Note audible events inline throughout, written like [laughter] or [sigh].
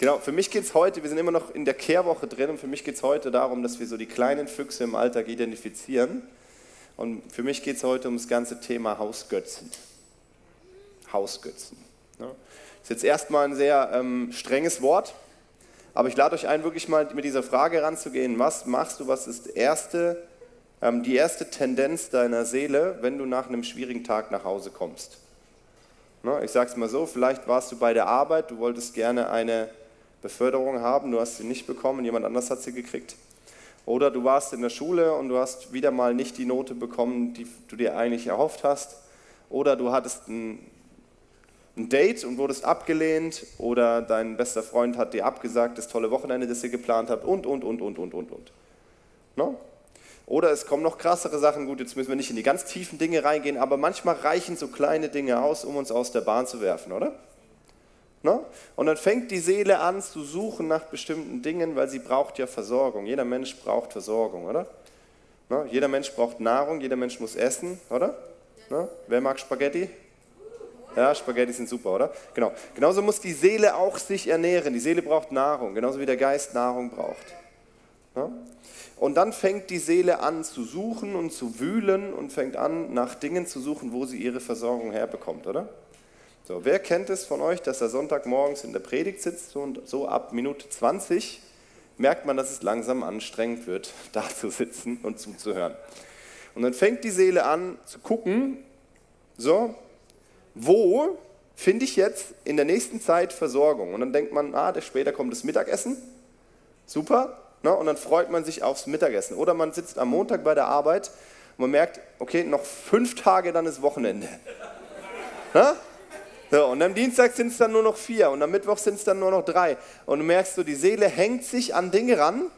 Genau, für mich geht es heute, wir sind immer noch in der Kehrwoche drin und für mich geht es heute darum, dass wir so die kleinen Füchse im Alltag identifizieren. Und für mich geht es heute um das ganze Thema Hausgötzen. Hausgötzen. Das ist jetzt erstmal ein sehr ähm, strenges Wort, aber ich lade euch ein, wirklich mal mit dieser Frage ranzugehen. Was machst du, was ist erste, ähm, die erste Tendenz deiner Seele, wenn du nach einem schwierigen Tag nach Hause kommst? Na, ich sage es mal so, vielleicht warst du bei der Arbeit, du wolltest gerne eine Beförderung haben, du hast sie nicht bekommen, jemand anders hat sie gekriegt. Oder du warst in der Schule und du hast wieder mal nicht die Note bekommen, die du dir eigentlich erhofft hast. Oder du hattest ein ein Date und wurdest abgelehnt oder dein bester Freund hat dir abgesagt, das tolle Wochenende, das ihr geplant habt und, und, und, und, und, und, und. No? Oder es kommen noch krassere Sachen, gut, jetzt müssen wir nicht in die ganz tiefen Dinge reingehen, aber manchmal reichen so kleine Dinge aus, um uns aus der Bahn zu werfen, oder? No? Und dann fängt die Seele an zu suchen nach bestimmten Dingen, weil sie braucht ja Versorgung. Jeder Mensch braucht Versorgung, oder? No? Jeder Mensch braucht Nahrung, jeder Mensch muss essen, oder? No? Wer mag Spaghetti? Ja, Spaghetti sind super, oder? Genau. Genauso muss die Seele auch sich ernähren. Die Seele braucht Nahrung, genauso wie der Geist Nahrung braucht. Ja? Und dann fängt die Seele an zu suchen und zu wühlen und fängt an, nach Dingen zu suchen, wo sie ihre Versorgung herbekommt, oder? So, wer kennt es von euch, dass er Sonntagmorgens in der Predigt sitzt und so ab Minute 20 merkt man, dass es langsam anstrengend wird, [laughs] da zu sitzen und zuzuhören. Und dann fängt die Seele an zu gucken, so, wo finde ich jetzt in der nächsten Zeit Versorgung? Und dann denkt man, ah, später kommt das Mittagessen, super, ne? und dann freut man sich aufs Mittagessen. Oder man sitzt am Montag bei der Arbeit und man merkt, okay, noch fünf Tage, dann ist Wochenende. [laughs] ne? So, und am Dienstag sind es dann nur noch vier und am Mittwoch sind es dann nur noch drei. Und du merkst so, die Seele hängt sich an Dinge ran,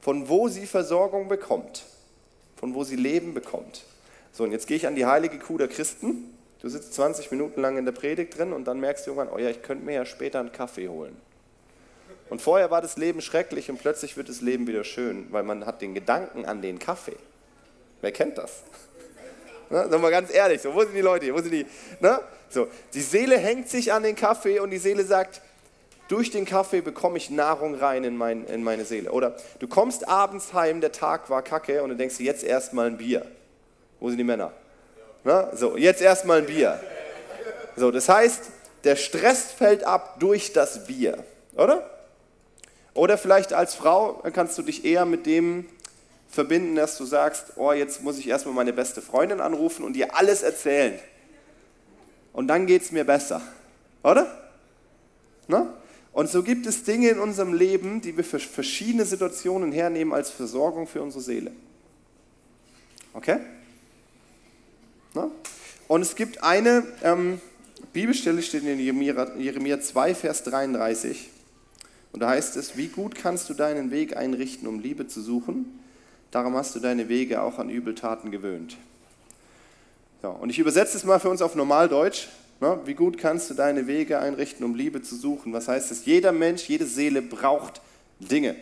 von wo sie Versorgung bekommt, von wo sie Leben bekommt. So, und jetzt gehe ich an die heilige Kuh der Christen Du sitzt 20 Minuten lang in der Predigt drin und dann merkst du irgendwann, oh ja, ich könnte mir ja später einen Kaffee holen. Und vorher war das Leben schrecklich und plötzlich wird das Leben wieder schön, weil man hat den Gedanken an den Kaffee. Wer kennt das? Na, sagen wir ganz ehrlich, so, wo sind die Leute hier? Wo sind die? Na? So, die Seele hängt sich an den Kaffee und die Seele sagt, durch den Kaffee bekomme ich Nahrung rein in, mein, in meine Seele. Oder du kommst abends heim, der Tag war kacke und du denkst dir jetzt erstmal ein Bier. Wo sind die Männer? Na, so, jetzt erstmal ein Bier. So, das heißt, der Stress fällt ab durch das Bier, oder? Oder vielleicht als Frau kannst du dich eher mit dem verbinden, dass du sagst, oh, jetzt muss ich erstmal meine beste Freundin anrufen und ihr alles erzählen. Und dann geht es mir besser, oder? Na? Und so gibt es Dinge in unserem Leben, die wir für verschiedene Situationen hernehmen als Versorgung für unsere Seele. Okay? Ne? Und es gibt eine ähm, Bibelstelle, steht in Jeremia, Jeremia 2, Vers 33. Und da heißt es, wie gut kannst du deinen Weg einrichten, um Liebe zu suchen? Darum hast du deine Wege auch an Übeltaten gewöhnt. So, und ich übersetze es mal für uns auf Normaldeutsch. Ne? Wie gut kannst du deine Wege einrichten, um Liebe zu suchen? Was heißt es? Jeder Mensch, jede Seele braucht Dinge.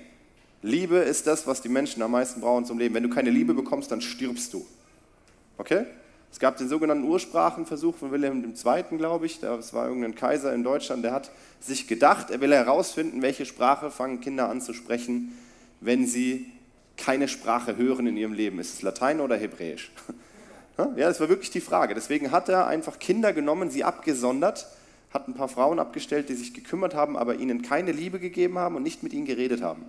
Liebe ist das, was die Menschen am meisten brauchen zum Leben. Wenn du keine Liebe bekommst, dann stirbst du. Okay? Es gab den sogenannten Ursprachenversuch von Wilhelm II., glaube ich. Das war irgendein Kaiser in Deutschland, der hat sich gedacht, er will herausfinden, welche Sprache fangen Kinder an zu sprechen, wenn sie keine Sprache hören in ihrem Leben. Ist es Latein oder Hebräisch? [laughs] Ja, das war wirklich die Frage. Deswegen hat er einfach Kinder genommen, sie abgesondert, hat ein paar Frauen abgestellt, die sich gekümmert haben, aber ihnen keine Liebe gegeben haben und nicht mit ihnen geredet haben.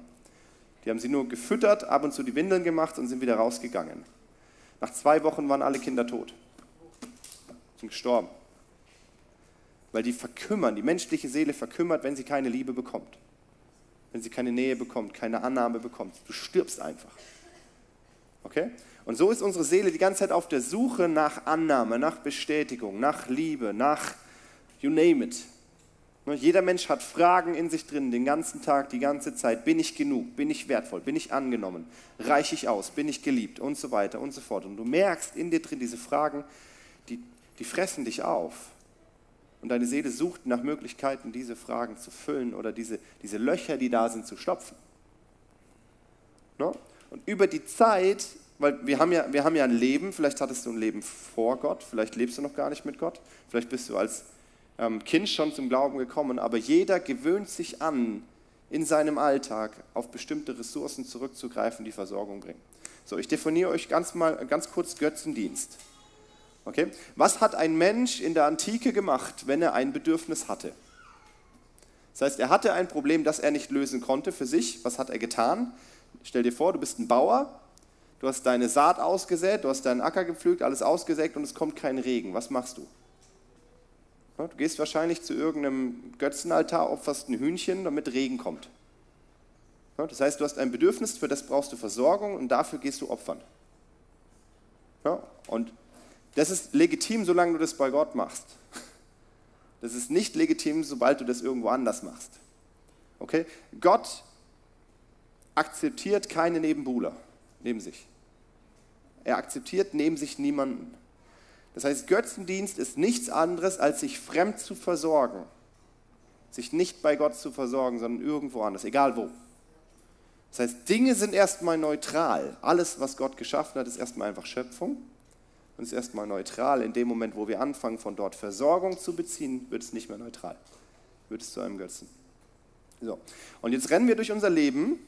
Die haben sie nur gefüttert, ab und zu die Windeln gemacht und sind wieder rausgegangen. Nach zwei Wochen waren alle Kinder tot. Sind gestorben. Weil die verkümmern, die menschliche Seele verkümmert, wenn sie keine Liebe bekommt. Wenn sie keine Nähe bekommt, keine Annahme bekommt. Du stirbst einfach. Okay? Und so ist unsere Seele die ganze Zeit auf der Suche nach Annahme, nach Bestätigung, nach Liebe, nach you name it. Ne, jeder Mensch hat Fragen in sich drin, den ganzen Tag, die ganze Zeit. Bin ich genug? Bin ich wertvoll? Bin ich angenommen? Reiche ich aus? Bin ich geliebt? Und so weiter und so fort. Und du merkst in dir drin, diese Fragen, die, die fressen dich auf. Und deine Seele sucht nach Möglichkeiten, diese Fragen zu füllen oder diese, diese Löcher, die da sind, zu stopfen. Ne? Und über die Zeit, weil wir haben, ja, wir haben ja ein Leben, vielleicht hattest du ein Leben vor Gott, vielleicht lebst du noch gar nicht mit Gott, vielleicht bist du als ähm, Kind schon zum Glauben gekommen, aber jeder gewöhnt sich an, in seinem Alltag auf bestimmte Ressourcen zurückzugreifen, die Versorgung bringen. So, ich definiere euch ganz, mal, ganz kurz Götzendienst. Okay? Was hat ein Mensch in der Antike gemacht, wenn er ein Bedürfnis hatte? Das heißt, er hatte ein Problem, das er nicht lösen konnte für sich. Was hat er getan? Stell dir vor, du bist ein Bauer, du hast deine Saat ausgesät, du hast deinen Acker gepflügt, alles ausgesägt und es kommt kein Regen. Was machst du? Du gehst wahrscheinlich zu irgendeinem Götzenaltar, opferst ein Hühnchen, damit Regen kommt. Das heißt, du hast ein Bedürfnis, für das brauchst du Versorgung und dafür gehst du opfern. Und das ist legitim, solange du das bei Gott machst. Das ist nicht legitim, sobald du das irgendwo anders machst. Okay? Gott akzeptiert keine Nebenbuhler neben sich. Er akzeptiert neben sich niemanden. Das heißt, Götzendienst ist nichts anderes, als sich fremd zu versorgen. Sich nicht bei Gott zu versorgen, sondern irgendwo anders, egal wo. Das heißt, Dinge sind erstmal neutral. Alles, was Gott geschaffen hat, ist erstmal einfach Schöpfung und ist erstmal neutral. In dem Moment, wo wir anfangen, von dort Versorgung zu beziehen, wird es nicht mehr neutral. Wird es zu einem Götzen. So. Und jetzt rennen wir durch unser Leben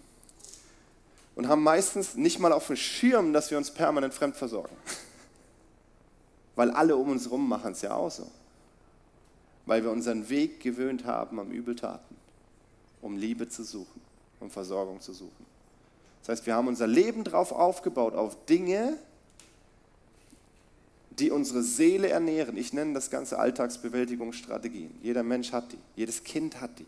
und haben meistens nicht mal auf dem Schirm, dass wir uns permanent fremd versorgen. [laughs] Weil alle um uns herum machen es ja auch so. Weil wir unseren Weg gewöhnt haben am Übeltaten, um Liebe zu suchen, um Versorgung zu suchen. Das heißt, wir haben unser Leben darauf aufgebaut, auf Dinge, die unsere Seele ernähren. Ich nenne das Ganze Alltagsbewältigungsstrategien. Jeder Mensch hat die, jedes Kind hat die.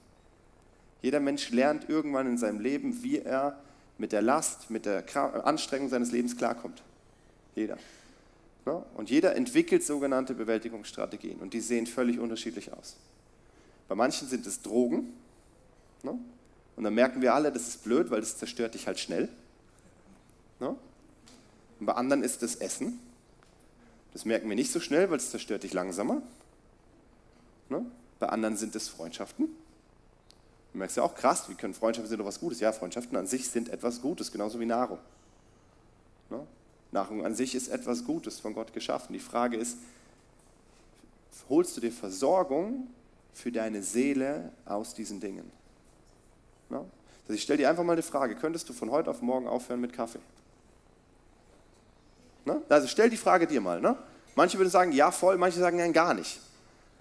Jeder Mensch lernt irgendwann in seinem Leben, wie er mit der Last, mit der Anstrengung seines Lebens klarkommt. Jeder. Und jeder entwickelt sogenannte Bewältigungsstrategien und die sehen völlig unterschiedlich aus. Bei manchen sind es Drogen und dann merken wir alle, das ist blöd, weil das zerstört dich halt schnell. Und bei anderen ist es Essen das merken wir nicht so schnell, weil es zerstört dich langsamer. Ne? Bei anderen sind es Freundschaften. Du merkst ja auch krass, wie können Freundschaften sind doch was Gutes? Ja, Freundschaften an sich sind etwas Gutes, genauso wie Nahrung. Ne? Nahrung an sich ist etwas Gutes, von Gott geschaffen. Die Frage ist, holst du dir Versorgung für deine Seele aus diesen Dingen? Ne? Also ich stelle dir einfach mal eine Frage, könntest du von heute auf morgen aufhören mit Kaffee? Also stell die Frage dir mal. Ne? Manche würden sagen, ja, voll, manche sagen, nein, gar nicht.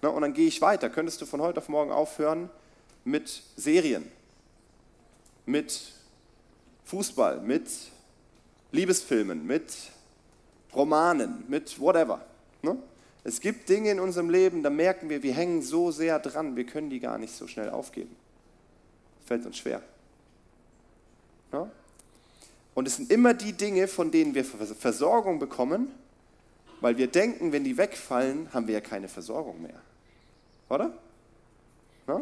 Ne? Und dann gehe ich weiter. Könntest du von heute auf morgen aufhören mit Serien, mit Fußball, mit Liebesfilmen, mit Romanen, mit whatever. Ne? Es gibt Dinge in unserem Leben, da merken wir, wir hängen so sehr dran, wir können die gar nicht so schnell aufgeben. Fällt uns schwer. Ne? Und es sind immer die Dinge, von denen wir Versorgung bekommen, weil wir denken, wenn die wegfallen, haben wir ja keine Versorgung mehr. Oder? Ja?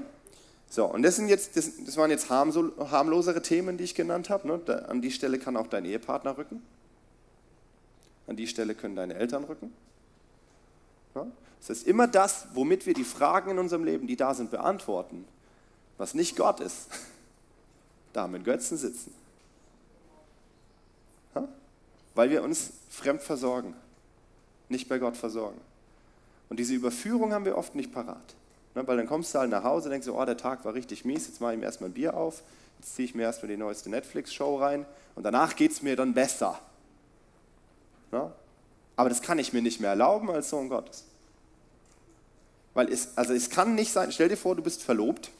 So, und das, sind jetzt, das, das waren jetzt harmlosere Themen, die ich genannt habe. Ne? Da, an die Stelle kann auch dein Ehepartner rücken. An die Stelle können deine Eltern rücken. Ja? Das heißt, immer das, womit wir die Fragen in unserem Leben, die da sind, beantworten, was nicht Gott ist, [laughs] da mit Götzen sitzen weil wir uns fremd versorgen, nicht bei Gott versorgen. Und diese Überführung haben wir oft nicht parat. Ne, weil dann kommst du halt nach Hause und denkst, oh, der Tag war richtig mies, jetzt mache ich mir erstmal ein Bier auf, jetzt ziehe ich mir erstmal die neueste Netflix-Show rein und danach geht es mir dann besser. Ne? Aber das kann ich mir nicht mehr erlauben als Sohn Gottes. Weil es, also es kann nicht sein, stell dir vor, du bist verlobt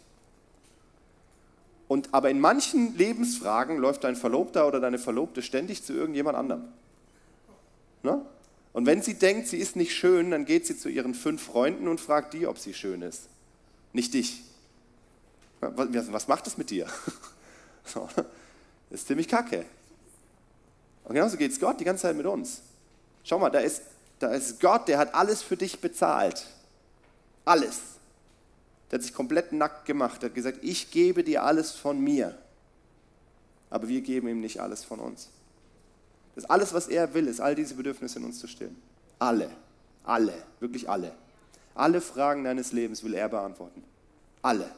und, aber in manchen Lebensfragen läuft dein Verlobter oder deine Verlobte ständig zu irgendjemand anderem. Ne? Und wenn sie denkt, sie ist nicht schön, dann geht sie zu ihren fünf Freunden und fragt die, ob sie schön ist. Nicht dich. Was, macht das mit dir? [laughs] Das ist ziemlich kacke. Und genauso geht es Gott die ganze Zeit mit uns. Schau mal, da ist, da ist Gott, der hat alles für dich bezahlt. Alles. Der hat sich komplett nackt gemacht. Er hat gesagt, ich gebe dir alles von mir. Aber wir geben ihm nicht alles von uns. Das alles, was er will, ist all diese Bedürfnisse in uns zu stillen. Alle. Alle. Wirklich alle. Alle Fragen deines Lebens will er beantworten. Alle.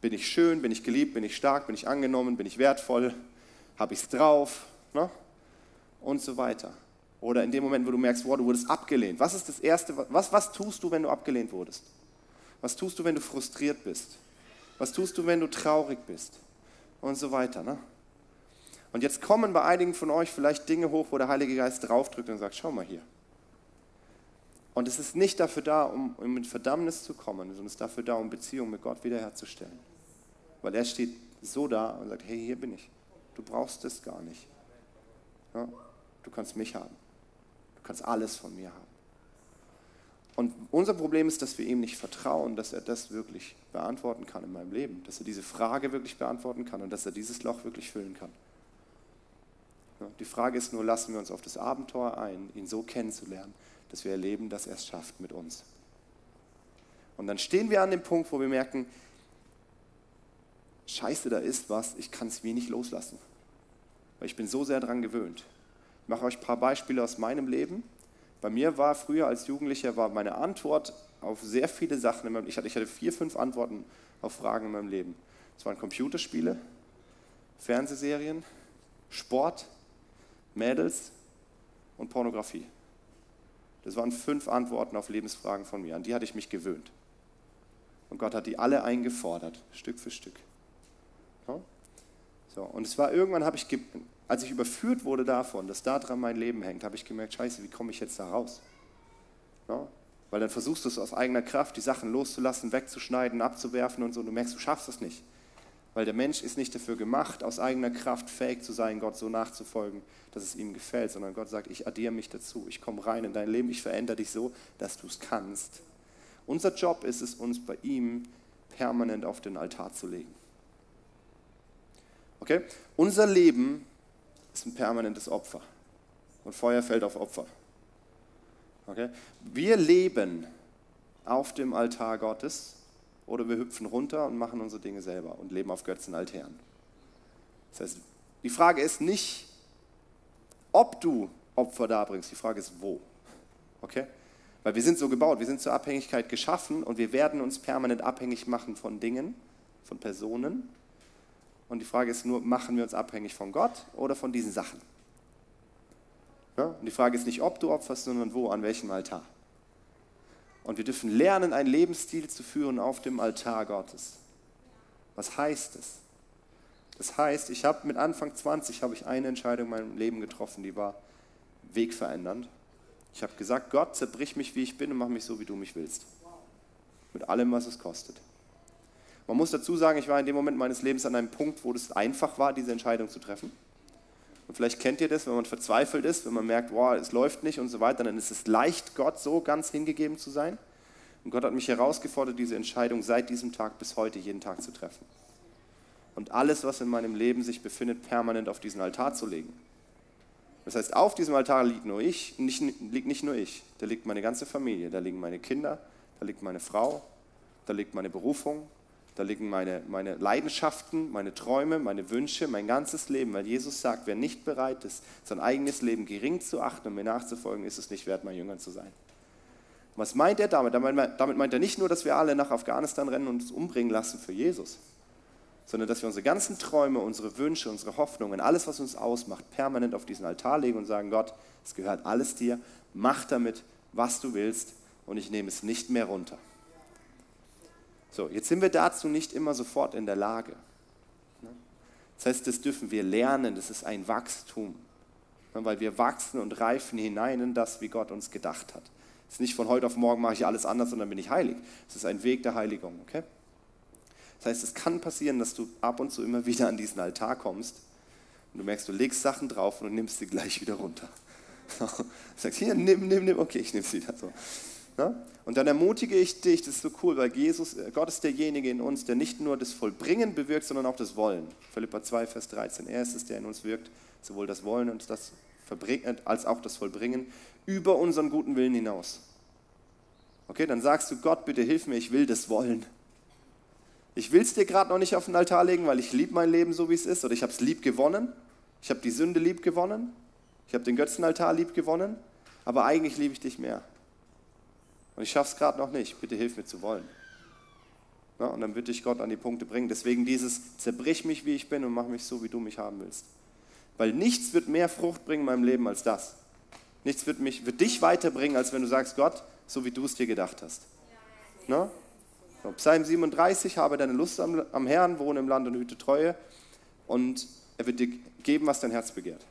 Bin ich schön? Bin ich geliebt? Bin ich stark? Bin ich angenommen? Bin ich wertvoll? Habe ich es drauf? Ne? Und so weiter. Oder in dem Moment, wo du merkst, wow, du wurdest abgelehnt. Was ist das Erste? Was, was tust du, wenn du abgelehnt wurdest? Was tust du, wenn du frustriert bist? Was tust du, wenn du traurig bist? Und so weiter. Ne? Und jetzt kommen bei einigen von euch vielleicht Dinge hoch, wo der Heilige Geist draufdrückt und sagt, schau mal hier. Und es ist nicht dafür da, um, mit Verdammnis zu kommen, sondern es ist dafür da, um Beziehung mit Gott wiederherzustellen. Weil er steht so da und sagt, hey, hier bin ich. Du brauchst es gar nicht. Ja? Du kannst mich haben. Du kannst alles von mir haben. Und unser Problem ist, dass wir ihm nicht vertrauen, dass er das wirklich beantworten kann in meinem Leben, dass er diese Frage wirklich beantworten kann und dass er dieses Loch wirklich füllen kann. Die Frage ist nur, lassen wir uns auf das Abenteuer ein, ihn so kennenzulernen, dass wir erleben, dass er es schafft mit uns. Und dann stehen wir an dem Punkt, wo wir merken, scheiße, da ist was, ich kann es wenig loslassen, weil ich bin so sehr daran gewöhnt. Ich mache euch ein paar Beispiele aus meinem Leben. Bei mir war früher als Jugendlicher war meine Antwort auf sehr viele Sachen, ich hatte, ich hatte vier, fünf Antworten auf Fragen in meinem Leben. Es waren Computerspiele, Fernsehserien, Sport, Mädels und Pornografie. Das waren fünf Antworten auf Lebensfragen von mir. An die hatte ich mich gewöhnt. Und Gott hat die alle eingefordert, Stück für Stück. So, und es war irgendwann, habe ich, als ich überführt wurde davon, dass da dran mein Leben hängt, habe ich gemerkt, scheiße, wie komme ich jetzt da raus? Ja? Weil dann versuchst du es aus eigener Kraft, die Sachen loszulassen, wegzuschneiden, abzuwerfen und so, und du merkst, du schaffst es nicht. Weil der Mensch ist nicht dafür gemacht, aus eigener Kraft fähig zu sein, Gott so nachzufolgen, dass es ihm gefällt, sondern Gott sagt, ich addiere mich dazu, ich komme rein in dein Leben, ich verändere dich so, dass du es kannst. Unser Job ist es, uns bei ihm permanent auf den Altar zu legen. Okay? Unser Leben ist ein permanentes Opfer. Und Feuer fällt auf Opfer. Okay? Wir leben auf dem Altar Gottes oder wir hüpfen runter und machen unsere Dinge selber und leben auf Götzenaltären. Das heißt, die Frage ist nicht, ob du Opfer darbringst, die Frage ist, wo. Okay? Weil wir sind so gebaut, wir sind zur Abhängigkeit geschaffen und wir werden uns permanent abhängig machen von Dingen, von Personen und die Frage ist nur, machen wir uns abhängig von Gott oder von diesen Sachen? Ja? Und die Frage ist nicht, ob du opferst, sondern wo, an welchem Altar. Und wir dürfen lernen, einen Lebensstil zu führen auf dem Altar Gottes. Was heißt es? Das heißt, ich habe mit Anfang 20 habe ich eine Entscheidung in meinem Leben getroffen, die war wegverändernd. Ich habe gesagt, Gott, zerbrich mich, wie ich bin und mach mich so, wie du mich willst. Mit allem, was es kostet. Man muss dazu sagen, ich war in dem Moment meines Lebens an einem Punkt, wo es einfach war, diese Entscheidung zu treffen. Und vielleicht kennt ihr das, wenn man verzweifelt ist, wenn man merkt, wow, es läuft nicht und so weiter, dann ist es leicht, Gott so ganz hingegeben zu sein. Und Gott hat mich herausgefordert, diese Entscheidung seit diesem Tag bis heute jeden Tag zu treffen. Und alles, was in meinem Leben sich befindet, permanent auf diesen Altar zu legen. Das heißt, auf diesem Altar liegt nur ich, nicht, liegt nicht nur ich, da liegt meine ganze Familie, da liegen meine Kinder, da liegt meine Frau, da liegt meine Berufung, da liegen meine, meine Leidenschaften, meine Träume, meine Wünsche, mein ganzes Leben, weil Jesus sagt, wer nicht bereit ist, sein eigenes Leben gering zu achten und mir nachzufolgen, ist es nicht wert, mein Jünger zu sein. Was meint er damit? Damit meint er nicht nur, dass wir alle nach Afghanistan rennen und uns umbringen lassen für Jesus, sondern dass wir unsere ganzen Träume, unsere Wünsche, unsere Hoffnungen, alles, was uns ausmacht, permanent auf diesen Altar legen und sagen, Gott, es gehört alles dir, mach damit, was du willst und ich nehme es nicht mehr runter. So, jetzt sind wir dazu nicht immer sofort in der Lage. Ne? Das heißt, das dürfen wir lernen, das ist ein Wachstum, ne? weil wir wachsen und reifen hinein in das, wie Gott uns gedacht hat. Es ist nicht von heute auf morgen mache ich alles anders und dann bin ich heilig. Es ist ein Weg der Heiligung, okay? Das heißt, es kann passieren, dass du ab und zu immer wieder an diesen Altar kommst und du merkst, du legst Sachen drauf und du nimmst sie gleich wieder runter. [laughs] Du sagst, hier, nimm, nimm, nimm, okay, ich nehme sie wieder so. Ja? Und dann ermutige ich dich, das ist so cool, weil Jesus, äh, Gott ist derjenige in uns, der nicht nur das Vollbringen bewirkt, sondern auch das Wollen. Philippa 2, Vers 13. Er ist es, der in uns wirkt, sowohl das Wollen und das Verbringen, als auch das Vollbringen, über unseren guten Willen hinaus. Okay, dann sagst du, Gott, bitte hilf mir, ich will das wollen. Ich will es dir gerade noch nicht auf den Altar legen, weil ich liebe mein Leben so, wie es ist, oder ich habe es lieb gewonnen. Ich habe die Sünde lieb gewonnen. Ich habe den Götzenaltar lieb gewonnen. Aber eigentlich liebe ich dich mehr. Und ich schaffe es gerade noch nicht. Bitte hilf mir zu wollen. Ja, und dann würde ich Gott an die Punkte bringen. Deswegen dieses, zerbrich mich, wie ich bin und mach mich so, wie du mich haben willst. Weil nichts wird mehr Frucht bringen in meinem Leben als das. Nichts wird, mich, wird dich weiterbringen, als wenn du sagst, Gott, so wie du es dir gedacht hast. Na? Psalm 37, habe deine Lust am, am Herrn, wohne im Land und hüte Treue und er wird dir geben, was dein Herz begehrt.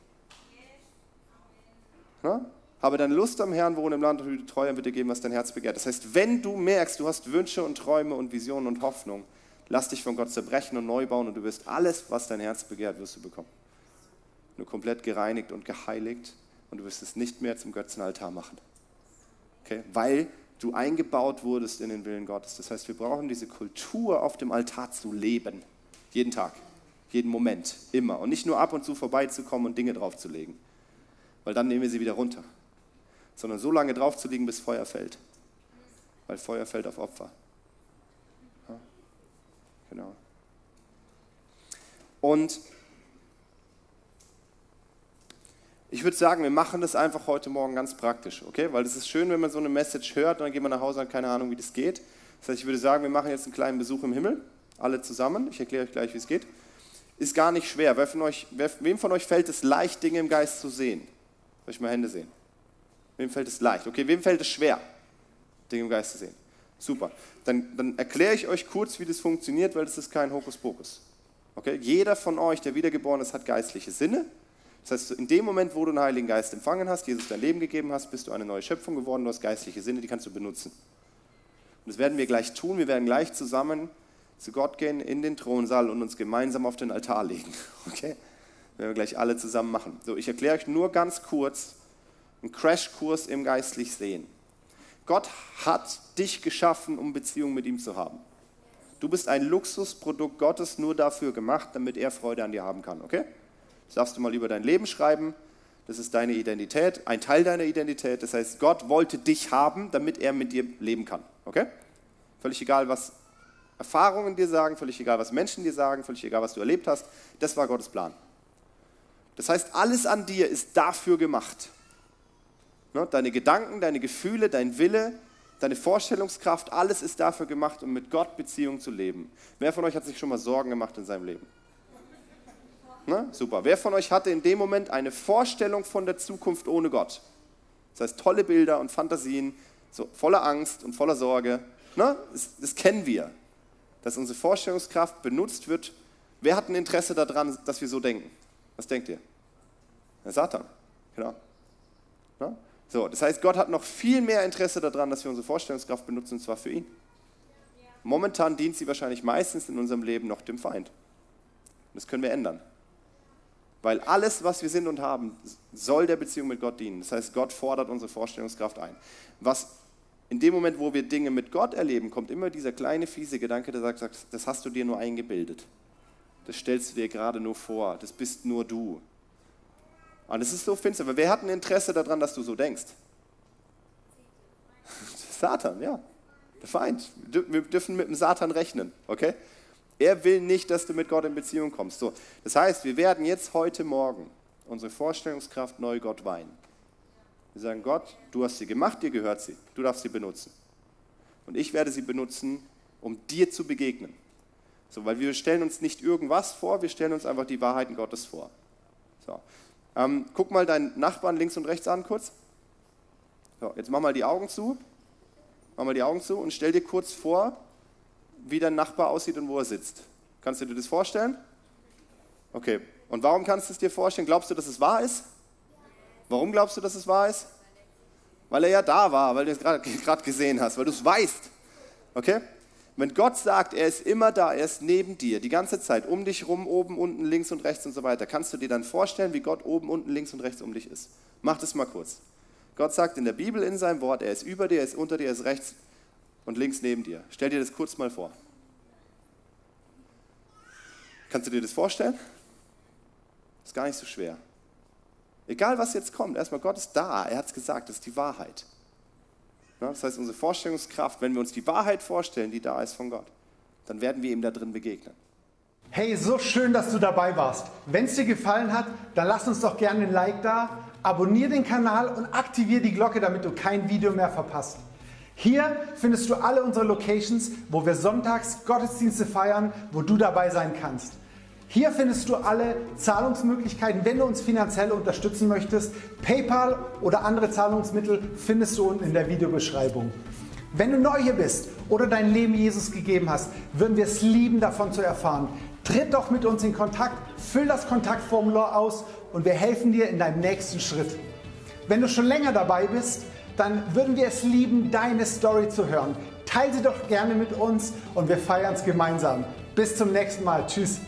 Na? Habe deine Lust am Herrn, wohne im Land und hüte Treue, und wird dir geben, was dein Herz begehrt. Das heißt, wenn du merkst, du hast Wünsche und Träume und Visionen und Hoffnung, lass dich von Gott zerbrechen und neu bauen und du wirst alles, was dein Herz begehrt, wirst du bekommen. Nur komplett gereinigt und geheiligt und du wirst es nicht mehr zum Götzenaltar machen. Okay? Weil du eingebaut wurdest in den Willen Gottes. Das heißt, wir brauchen diese Kultur auf dem Altar zu leben. Jeden Tag, jeden Moment, immer. Und nicht nur ab und zu vorbeizukommen und Dinge draufzulegen. Weil dann nehmen wir sie wieder runter sondern so lange draufzulegen, bis Feuer fällt. Weil Feuer fällt auf Opfer. Ja, genau. Und ich würde sagen, wir machen das einfach heute Morgen ganz praktisch, okay? Weil es ist schön, wenn man so eine Message hört und dann geht man nach Hause und hat keine Ahnung, wie das geht. Das heißt, ich würde sagen, wir machen jetzt einen kleinen Besuch im Himmel, alle zusammen. Ich erkläre euch gleich, wie es geht. Ist gar nicht schwer. Wer von euch, wer, wem von euch fällt es leicht, Dinge im Geist zu sehen? Soll ich mal Hände sehen? Wem fällt es leicht? Okay, wem fällt es schwer, Dinge im Geist zu sehen? Super. Dann, dann erkläre ich euch kurz, wie das funktioniert, weil das ist kein Hokuspokus. Okay? Jeder von euch, der wiedergeboren ist, hat geistliche Sinne. Das heißt, in dem Moment, wo du den Heiligen Geist empfangen hast, Jesus dein Leben gegeben hast, bist du eine neue Schöpfung geworden, du hast geistliche Sinne, die kannst du benutzen. Und das werden wir gleich tun. Wir werden gleich zusammen zu Gott gehen in den Thronsaal und uns gemeinsam auf den Altar legen. [laughs] Okay? Das werden wir gleich alle zusammen machen. So, ich erkläre euch nur ganz kurz, einen Crashkurs im geistlich Sehen. Gott hat dich geschaffen, um Beziehung mit ihm zu haben. Du bist ein Luxusprodukt Gottes nur dafür gemacht, damit er Freude an dir haben kann, okay? Das darfst du mal über dein Leben schreiben. Das ist deine Identität, ein Teil deiner Identität. Das heißt, Gott wollte dich haben, damit er mit dir leben kann, okay? Völlig egal, was Erfahrungen dir sagen, völlig egal, was Menschen dir sagen, völlig egal, was du erlebt hast. Das war Gottes Plan. Das heißt, alles an dir ist dafür gemacht. Ne? Deine Gedanken, deine Gefühle, dein Wille, deine Vorstellungskraft, alles ist dafür gemacht, um mit Gott Beziehung zu leben. Wer von euch hat sich schon mal Sorgen gemacht in seinem Leben? Ne? Super. Wer von euch hatte in dem Moment eine Vorstellung von der Zukunft ohne Gott? Das heißt, tolle Bilder und Fantasien, so voller Angst und voller Sorge. Ne? Das, das kennen wir, dass unsere Vorstellungskraft benutzt wird. Wer hat ein Interesse daran, dass wir so denken? Was denkt ihr? Der Satan, genau. Ne? So, das heißt, Gott hat noch viel mehr Interesse daran, dass wir unsere Vorstellungskraft benutzen, und zwar für ihn. Momentan dient sie wahrscheinlich meistens in unserem Leben noch dem Feind. Das können wir ändern. Weil alles, was wir sind und haben, soll der Beziehung mit Gott dienen. Das heißt, Gott fordert unsere Vorstellungskraft ein. Was in dem Moment, wo wir Dinge mit Gott erleben, kommt immer dieser kleine fiese Gedanke, der sagt, das hast du dir nur eingebildet. Das stellst du dir gerade nur vor. Das bist nur du. Und es ist so finster. Aber wer hat ein Interesse daran, dass du so denkst? [laughs] Satan, ja. Der Feind. Wir dürfen mit dem Satan rechnen, okay? Er will nicht, dass du mit Gott in Beziehung kommst. So, das heißt, wir werden jetzt heute Morgen unsere Vorstellungskraft neu Gott weihen. Wir sagen, Gott, du hast sie gemacht, dir gehört sie. Du darfst sie benutzen. Und ich werde sie benutzen, um dir zu begegnen. So, weil wir stellen uns nicht irgendwas vor, wir stellen uns einfach die Wahrheiten Gottes vor. So. Ähm, guck mal deinen Nachbarn links und rechts an kurz. So, jetzt mach mal die Augen zu. Mach mal die Augen zu und stell dir kurz vor, wie dein Nachbar aussieht und wo er sitzt. Kannst du dir das vorstellen? Okay. Und warum kannst du es dir vorstellen? Glaubst du, dass es wahr ist? Warum glaubst du, dass es wahr ist? Weil er ja da war, weil du es gerade [laughs] gesehen hast, weil du es weißt. Okay? Wenn Gott sagt, er ist immer da, er ist neben dir, die ganze Zeit, um dich rum, oben, unten, links und rechts und so weiter, kannst du dir dann vorstellen, wie Gott oben, unten, links und rechts um dich ist. Mach das mal kurz. Gott sagt in der Bibel in seinem Wort, er ist über dir, er ist unter dir, er ist rechts und links neben dir. Stell dir das kurz mal vor. Kannst du dir das vorstellen? Ist gar nicht so schwer. Egal was jetzt kommt, erstmal Gott ist da, er hat es gesagt, das ist die Wahrheit. Das heißt, unsere Vorstellungskraft, wenn wir uns die Wahrheit vorstellen, die da ist von Gott, dann werden wir ihm da drin begegnen. Hey, so schön, dass du dabei warst. Wenn es dir gefallen hat, dann lass uns doch gerne ein Like da, abonniere den Kanal und aktiviere die Glocke, damit du kein Video mehr verpasst. Hier findest du alle unsere Locations, wo wir sonntags Gottesdienste feiern, wo du dabei sein kannst. Hier findest du alle Zahlungsmöglichkeiten, wenn du uns finanziell unterstützen möchtest. PayPal oder andere Zahlungsmittel findest du unten in der Videobeschreibung. Wenn du neu hier bist oder dein Leben Jesus gegeben hast, würden wir es lieben, davon zu erfahren. Tritt doch mit uns in Kontakt, füll das Kontaktformular aus und wir helfen dir in deinem nächsten Schritt. Wenn du schon länger dabei bist, dann würden wir es lieben, deine Story zu hören. Teile sie doch gerne mit uns und wir feiern es gemeinsam. Bis zum nächsten Mal. Tschüss.